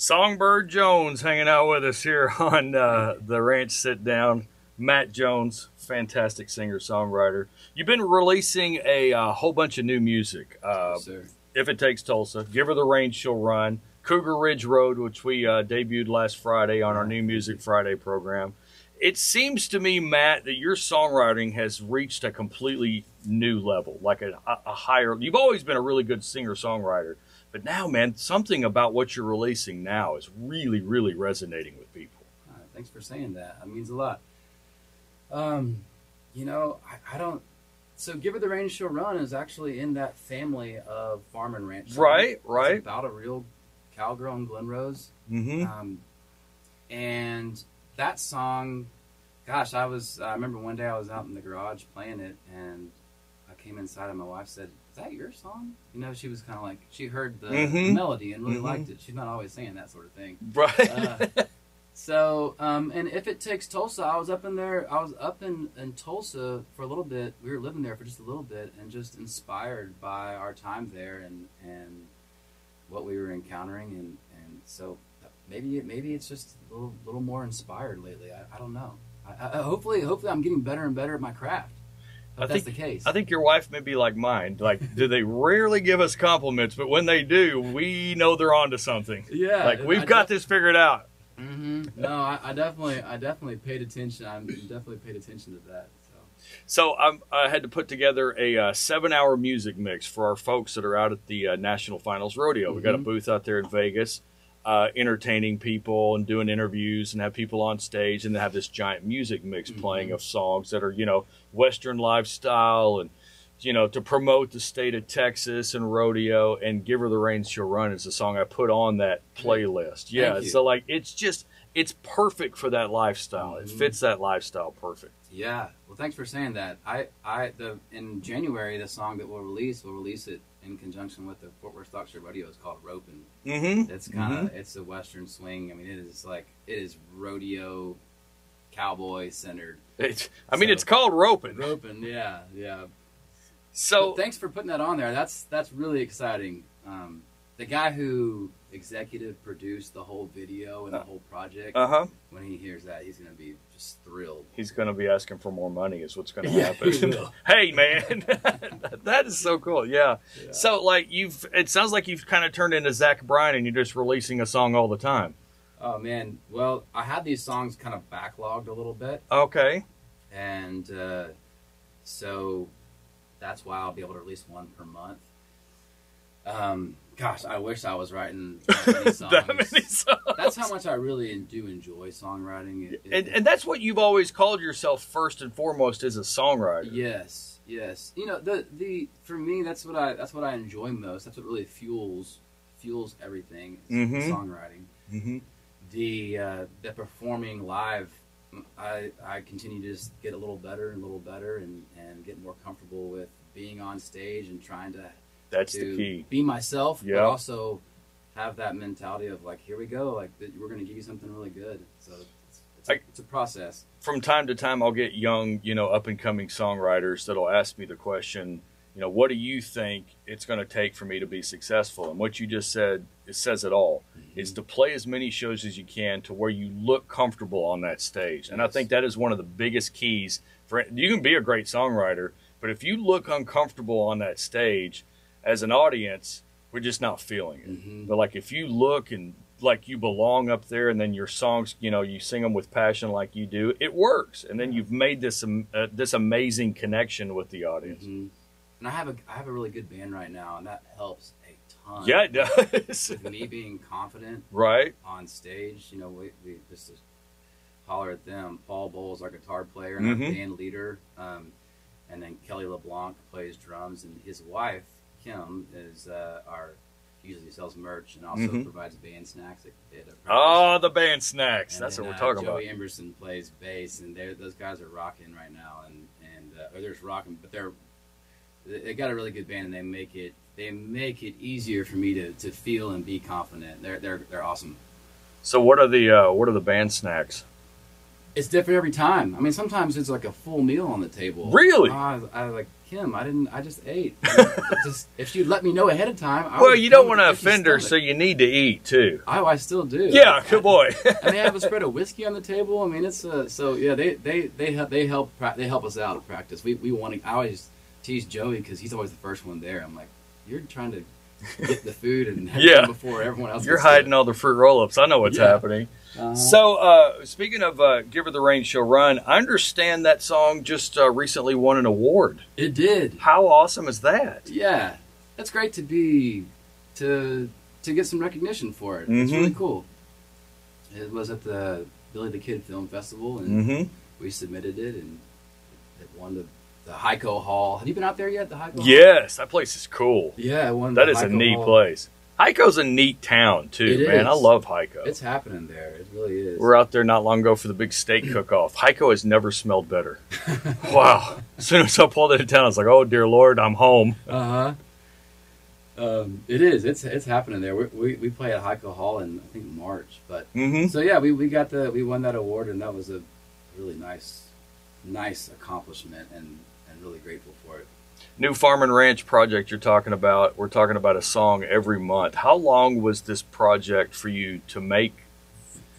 Songbird Jones hanging out with us here on uh, the Ranch Sit Down. Matt Jones, fantastic singer songwriter. You've been releasing a uh, whole bunch of new music. Uh, Yes, if it takes Tulsa, give her the range, she'll run. Cougar Ridge Road, which we uh, debuted last Friday on our New Music Friday program. It seems to me, Matt, that your songwriting has reached a completely new level, like a, a a higher. You've always been a really good singer songwriter, but now, man, something about what you're releasing now is really, really resonating with people. Uh, thanks for saying that. That means a lot. Um, you know, I, I don't. So, Give Her the Range She'll Run is actually in that family of farm and ranch. Right, right. It's about a real cowgirl in Glen Rose. Mm-hmm. Um, and that song, gosh, I was. I remember one day I was out in the garage playing it, and I came inside, and my wife said, "Is that your song?" You know, she was kind of like she heard the, Mhm. the melody and really Mhm. liked it. She's not always saying that sort of thing. Right. Uh, so, um, and if it takes Tulsa, I was up in there. I was up in, in Tulsa for a little bit. We were living there for just a little bit, and just inspired by our time there and and what we were encountering, and and so maybe it, maybe it's just a little little more inspired lately. I, I don't know. I, I, hopefully, hopefully, I'm getting better and better at my craft. I that's think- the case. I think your wife may be like mine. Like, do they rarely give us compliments? But when they do, we know they're onto something. yeah, Like, we've I got this figured out. hmm No, I, I definitely, I definitely paid attention. I definitely paid attention to that. So. So I'm, I had to put together a uh, seven-hour music mix for our folks that are out at the uh, National Finals Rodeo. We got a Mhm. booth out there in Vegas, uh, entertaining people and doing interviews and have people on stage, and they have this giant music mix playing Mhm. of songs that are you know Western lifestyle and you know to promote the state of Texas and rodeo. And "Give Her the Reins, She'll Run" is the song I put on that playlist. Yeah, so like it's just it's perfect for that lifestyle. It Mhm. fits that lifestyle perfect. Yeah. Well, thanks for saying that. I, I, the in January, the song that we'll release, we'll release it in conjunction with the Fort Worth Stock Show Rodeo. It's called Ropin'. Mm-hmm. It's kind of, it's a Western swing. I mean, it is like, it is rodeo, cowboy centered. It's, I mean, So- it's called roping. Ropin', yeah, yeah. So But thanks for putting that on there. That's that's really exciting. Um, the guy who executive produced the whole video and the whole project, uh huh. when he hears that, he's gonna be just thrilled. He's going to be asking for more money. Is what's going to Yeah, he happen. will. hey, man, that is so cool. Yeah. Yeah. So like you've, it sounds like you've kind of turned into Zach Bryan, and you're just releasing a song all the time. Oh man, well, I had these songs kind of backlogged a little bit, Okay. and uh, so that's why I'll be able to release one per month. Um, gosh, I wish I was writing that many songs. that many songs. That's how much I really do enjoy songwriting. It- it- And, and that's what you've always called yourself first and foremost as a songwriter. Yes, yes. You know, the the for me that's what I that's what I enjoy most. That's what really fuels fuels everything. Mhm. Songwriting. Mm-hmm. The uh, the performing live, I I continue to just get a little better and a little better and and get more comfortable with being on stage and trying to That's the key. be myself, Yeah. but also have that mentality of like, here we go, like we're going to give you something really good. So it's, it's, a, I- it's a process. from time to time I'll get young, you know, up and coming songwriters that'll ask me the question, you know, what do you think it's going to take for me to be successful? And what you just said, it says it all. Mm-hmm. Is to play as many shows as you can to where you look comfortable on that stage. And I think that is one of the biggest keys for you can be a great songwriter, but if you look uncomfortable on that stage as an audience, we're just not feeling it. Mhm. But like if you look and like you belong up there, and then your songs, you know, you sing them with passion like you do, it works. And then you've made this um, uh, this amazing connection with the audience. Mhm. And I have a I have a really good band right now, and that helps a ton. Yeah, it does. With me being confident right. on stage, you know, we, we just holler at them. Paul Bowles, our guitar player and our Mhm. band leader, um, and then Kelly LeBlanc plays drums, and his wife Kim is uh, our usually sells merch and also Mhm. provides band snacks at, at. Oh, the band snacks. And That's then, what we're uh, talking Joey about. Joey Emerson plays bass, and those guys are rocking right now, and and uh, or there's rocking, but they're they they got a really good band, and they make it they make it easier for me to, to feel and be confident. They're they're they're awesome. So what are the uh, what are the band snacks? It's different every time. I mean, sometimes it's like a full meal on the table. Really? I, I like Kim, I didn't. I just ate. just if you'd let me know ahead of time. I Well, you don't want to with an empty offend her, so you need to eat too. Oh, I still do. Yeah, I- good boy. and they have a spread of whiskey on the table. I mean, it's uh, so yeah. They they they help they help they help us out at practice. We we want to. I always tease Joey because he's always the first one there. I'm like, you're trying to get the food and have Yeah. before everyone else. You're gets it." hiding all the fruit roll-ups. I know what's Yeah. happening. Uh-huh. So, uh, speaking of uh, "Give Her the Reins, She'll Run," I understand that song just uh, recently won an award. it did. How awesome is that? Yeah, that's great to be to to get some recognition for it. It's Mhm. really cool. It was at the Billy the Kid Film Festival, and Mm-hmm. we submitted it, and it won the the Hico Hall. Have you been out there yet? The Hico Hall? Yes, that place is cool. Yeah, it won. the That is a neat Hall. place. Hico's a neat town too, It man. I love Hico. It's happening there. It really is. We We're out there not long ago for the big steak cook-off. Hico has never smelled better. wow! As soon as I pulled into town, I was like, "Oh dear Lord, I'm home." Uh huh. Um, it is. It's it's happening there. We, we we play at Hico Hall in I think March, but Mm-hmm. so yeah, we, we got the we won that award, and that was a really nice nice accomplishment, and and really grateful for it. New Farm and Ranch project you're talking about. We're talking about a song every month. How long was this project for you to make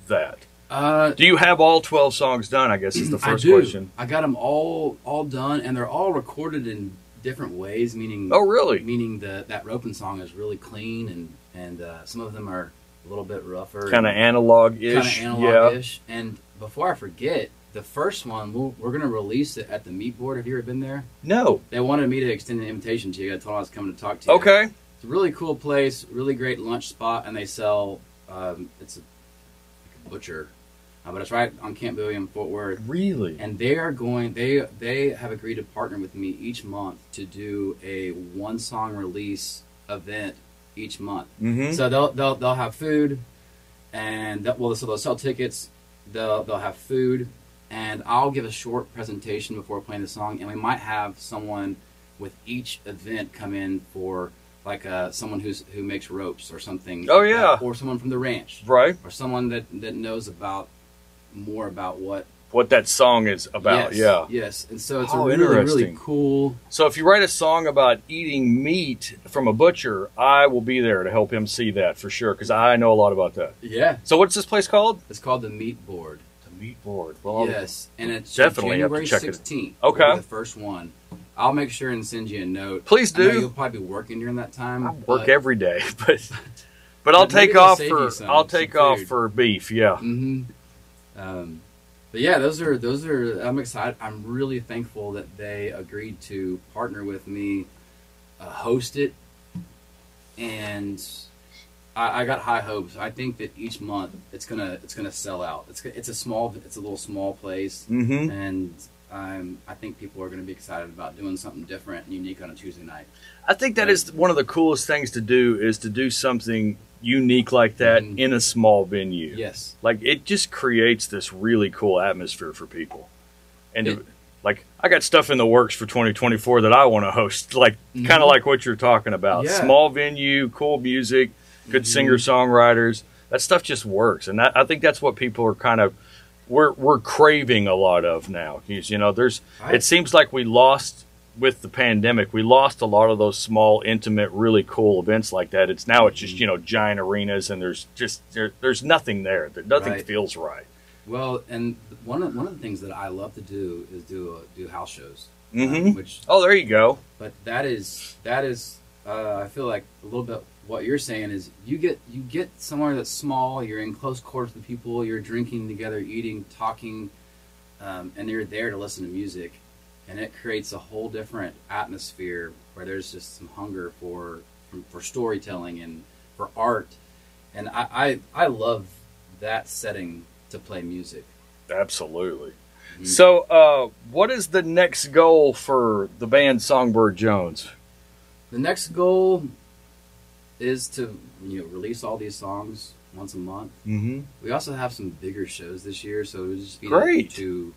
that? Uh, Do you have all 12 songs done? I guess is the I first do. question. I got them all all done, and they're all recorded in different ways. Meaning, Oh, really? meaning the that roping song is really clean, and and uh, some of them are a little bit rougher, Kind of analog-ish. kind of yeah. analog-ish. And before I forget, the first one we'll, we're going to release it at the Meat Board. Have you ever been there? No. They wanted me to extend an invitation to you. I told them I was coming to talk to you. Okay. It's a really cool place, really great lunch spot, and they sell. Um, it's a, like a butcher, uh, but it's right on Camp William, Fort Worth. Really? And they are going. They they have agreed to partner with me each month to do a one song release event each month. Mm-hmm. So they'll they'll they'll have food, and well, so they'll sell tickets. They'll they'll have food, and I'll give a short presentation before playing the song, and we might have someone with each event come in for like uh, someone who's who makes ropes or something. Oh, like yeah. that, or someone from the ranch, right. or someone that that knows about more about what What that song is about. Yes, Yeah. yes, and so it's Oh, a really really cool. So if you write a song about eating meat from a butcher, I will be there to help him see that for sure because I know a lot about that. Yeah, So what's this place called? it's called the Meat Board. Meat Board. Well, yes, and it's definitely January sixteenth. Okay. the first one. I'll make sure and send you a note. Please do. you'll probably be working during that time. I work every day, but but I'll take off for some- I'll take off for beef. Yeah. hmm Um, but yeah, those are those are. I'm excited. I'm really thankful that they agreed to partner with me, uh, host it, and I, I got high hopes. I think that each month it's gonna it's gonna sell out. It's it's a small it's a little small place, Mm-hmm. and um, I think people are gonna be excited about doing something different and unique on a Tuesday night. I think that is one of the coolest things to do is to do something unique like that Mhm. in a small venue. Yes. Like it just creates this really cool atmosphere for people. And to- like I got stuff in the works for 2024 that I want to host, like kind Mhm. of like what you're talking about. Yeah. Small venue, cool music, good Mhm. singer songwriters. That stuff just works, and that, I think that's what people are kind of we're we're craving a lot of now. You know, there's I- it seems like we lost with the pandemic. We lost a lot of those small, intimate, really cool events like that. It's now it's just Mhm. you know giant arenas, and there's just there, there's nothing there. Nothing Right. feels right. Well, and one of one of the things that I love to do is do uh, do house shows, hmm um, which Oh, there you go. but that is that is uh, I feel like a little bit what you're saying is you get you get somewhere that's small, you're in close quarters with people, you're drinking together, eating, talking, um, and you're there to listen to music, and it creates a whole different atmosphere where there's just some hunger for for storytelling and for art, and I I, I love that setting to play music. Absolutely. Mhm. So, uh, what is the next goal for the band Songbird Jones? The next goal is to you know release all these songs once a month. Mm-hmm. We also have some bigger shows this year, so it would just be Great. to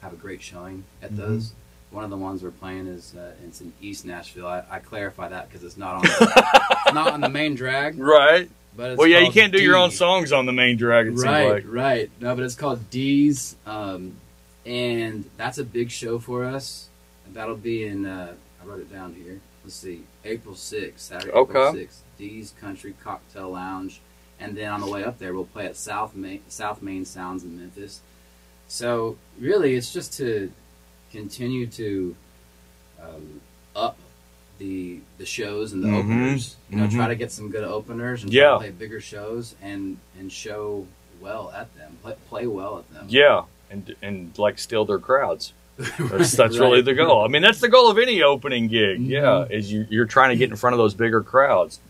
have a great showing at Mhm. those. One of the ones we're playing is uh, it's in East Nashville. I, I clarify that because it's not on it's not on the main drag, Right. but it's well, yeah, you can't do your own songs on the main drag. Right, like. right. No, but it's called Dee's, um, and that's a big show for us. that'll be in. Uh, I wrote it down here. Let's see, April sixth, Saturday, Okay. April sixth, Dee's Country Cocktail Lounge, and then on the way up there, we'll play at South Main, South Main Sounds in Memphis. So really, it's just to continue to um, up the the shows and the Mhm. openers. You know, Mhm. try to get some good openers and Yeah. play bigger shows and and show well at them, play, play well at them. Yeah, and and like steal their crowds. That's that's Right. really the goal. I mean, that's the goal of any opening gig. Mhm. Yeah, is you you're trying to get in front of those bigger crowds.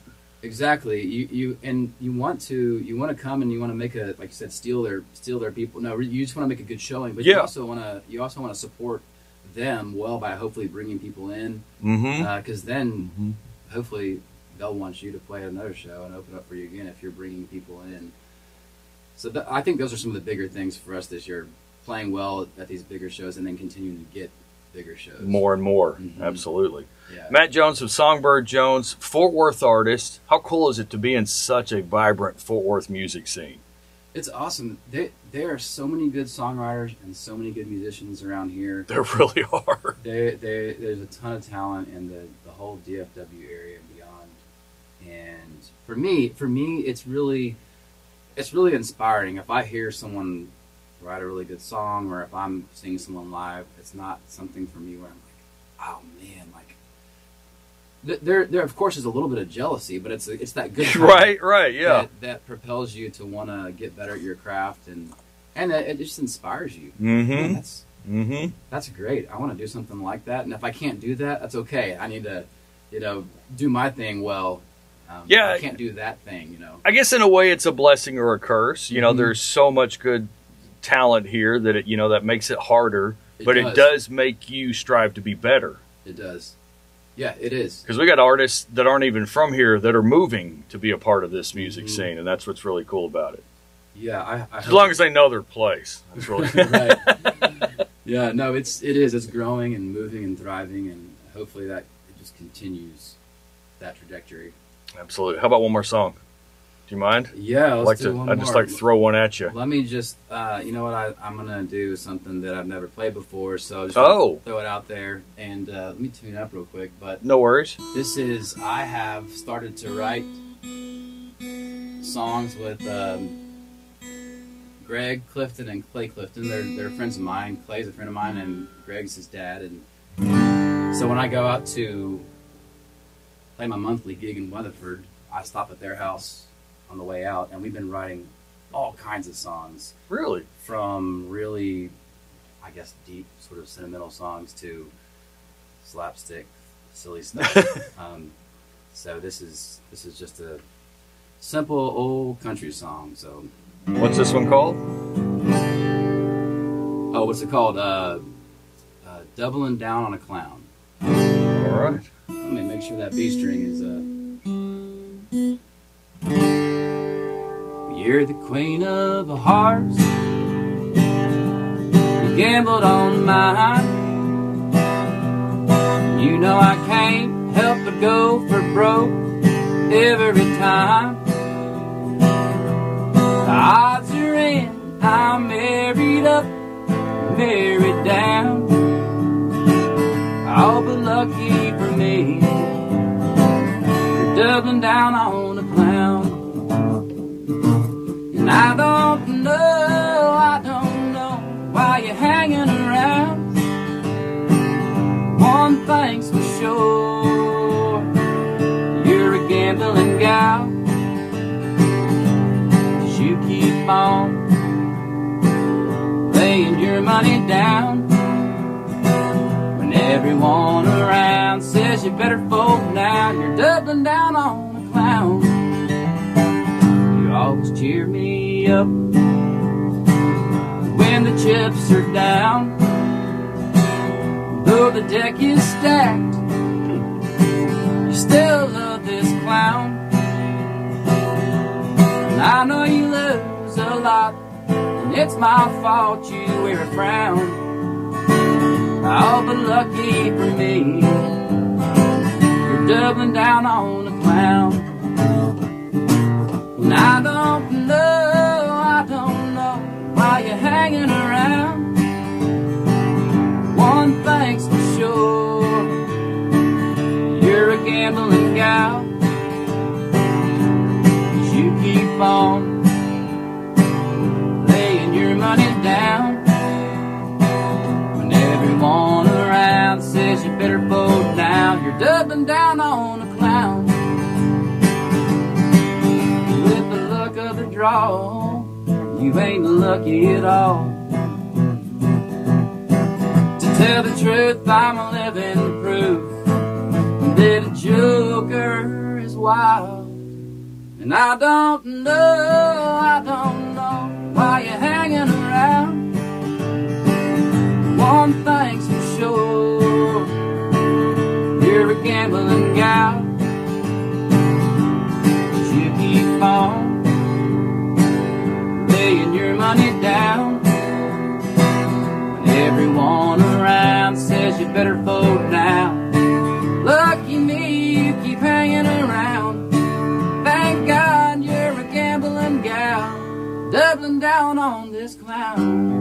Exactly. You you and you want to you want to come and you want to make a like you said steal their steal their people. No, you just want to make a good showing, but you also want to you also want to support them well by hopefully bringing people in Mm-hmm. because then hopefully they'll want you to play another show and open up for you again if you're bringing people in. So th- I think those are some of the bigger things for us this year: playing well at these bigger shows and then continuing to get bigger shows. More and more, Mhm. absolutely. yeah. Matt Jones of Songbird Jones, Fort Worth artist. How cool is it to be in such a vibrant Fort Worth music scene? It's awesome. There, there are so many good songwriters and so many good musicians around here. There really are. There, there, there's a ton of talent in the, the whole DFW area and beyond. And for me, for me, it's really, it's really inspiring. If I hear someone write a really good song, or if I'm seeing someone live, it's not something for me where I'm like, oh man, like. th- There, there of course is a little bit of jealousy, but it's it's that good right, right, yeah. that, that propels you to want to get better at your craft and and it, it just inspires you. Mm Man, that's Mm hmm. that's great. I want to do something like that, and if I can't do that, that's okay. I need to, you know, do my thing well. Um, Yeah. I can't do that thing. You know, I guess in a way it's a blessing or a curse. You know, Mhm. there's so much good talent here that it, you know, that makes it harder, It but it does. does make you strive to be better. it does. Yeah, it is. Because we got artists that aren't even from here that are moving to be a part of this music Mhm. scene, and that's what's really cool about it. Yeah, I. I As long as they know their place, that's really right. Yeah, no, it's it is. It's growing and moving and thriving, and hopefully that it just continues that trajectory. absolutely. How about one more song? Do you mind? Yeah, I let's like do to. I just like throw one at you. Let me just, uh, you know what? I, I'm gonna do something that I've never played before, so just Oh. throw it out there and uh, let me tune up real quick. But No worries. this is I have started to write songs with um, Greg Clifton and Clay Clifton. They're they're friends of mine. Clay's a friend of mine, and Greg's his dad. And so when I go out to play my monthly gig in Weatherford, I stop at their house on the way out, and we've been writing all kinds of songs Really? from really, I guess, deep sort of sentimental songs to slapstick, silly stuff. um, so this is this is just a simple old country song. So, What's this one called? oh, what's it called? Uh, uh, Doubling down on a clown. All right. Let me make sure that B string is. Uh... You're the queen of hearts. You gambled on mine. You know I can't help but go for broke every time. The odds are in, I'm married up, married down. Oh, but lucky for me, you're doubling down on laying your money down. When everyone around says you better fold now, you're doubling down on a clown. You always cheer me up when the chips are down. Though the deck is stacked, you still love this clown. I know you happens a lot, and it's my fault you wear a frown. Oh, but lucky for me, you're doubling down on a clown. And I don't know, I don't know why you're hanging around. One thing's for sure, you're a gambling gal. You're down on a clown with the luck of the draw. You ain't lucky at all. To tell the truth, I'm a living proof that a joker is wild. And I don't know, I don't know why you're hanging gambling gal. You keep on laying your money down. Everyone around says you better fold now. Lucky me, you keep hanging around. Thank God you're a gambling gal, doubling down on this clown.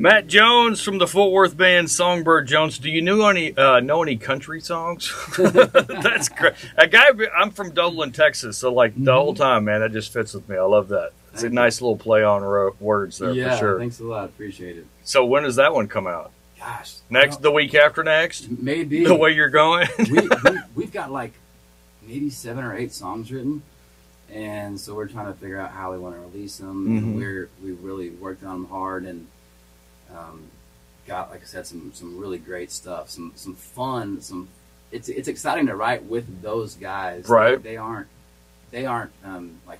Matt Jones from the Fort Worth band Songbird Jones. Do you know any uh, know any country songs? That's great. A guy. I'm from Dublin, Texas, so like the whole time, man, that just fits with me. I love that. It's a Thank you. nice little play on ro- words there yeah, for sure. thanks a lot. Appreciate it. So when does that one come out? Gosh, Next, the week after next. maybe The way you're going. we, we we've got like maybe seven or eight songs written, and so we're trying to figure out how we want to release them. Mhm. We're we really worked on them hard and um, got like I said some some really great stuff, some some fun, some. It's it's exciting to write with those guys. Right. They, aren't they aren't um, like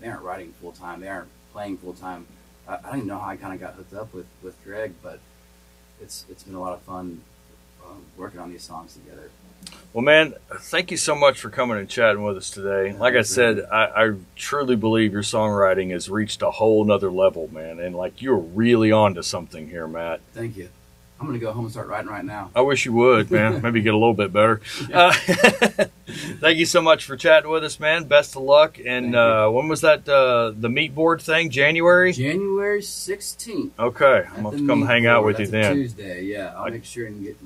they aren't writing full time. They aren't playing full time. I, I don't even know how I kind of got hooked up with with Greg, but it's it's been a lot of fun um, working on these songs together. Well, man, thank you so much for coming and chatting with us today. Like I said, I, I truly believe your songwriting has reached a whole nother level, man. And like you're really onto something here, Matt. Thank you. I'm gonna go home and start writing right now. I wish you would, man. Maybe get a little bit better. Uh, thank you so much for chatting with us, man. Best of luck. And uh, when was that uh, the meat board thing? January. January 16th. Okay, I'm gonna come Meat hang out Board. with you That's a then. Tuesday, yeah. I'll I- make sure and get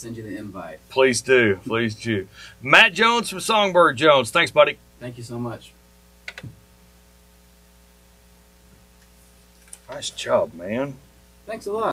send you the invite. Please do, please do. Matt Jones from Songbird Jones. Thanks, buddy. Thank you so much. Nice job, man. Thanks a lot.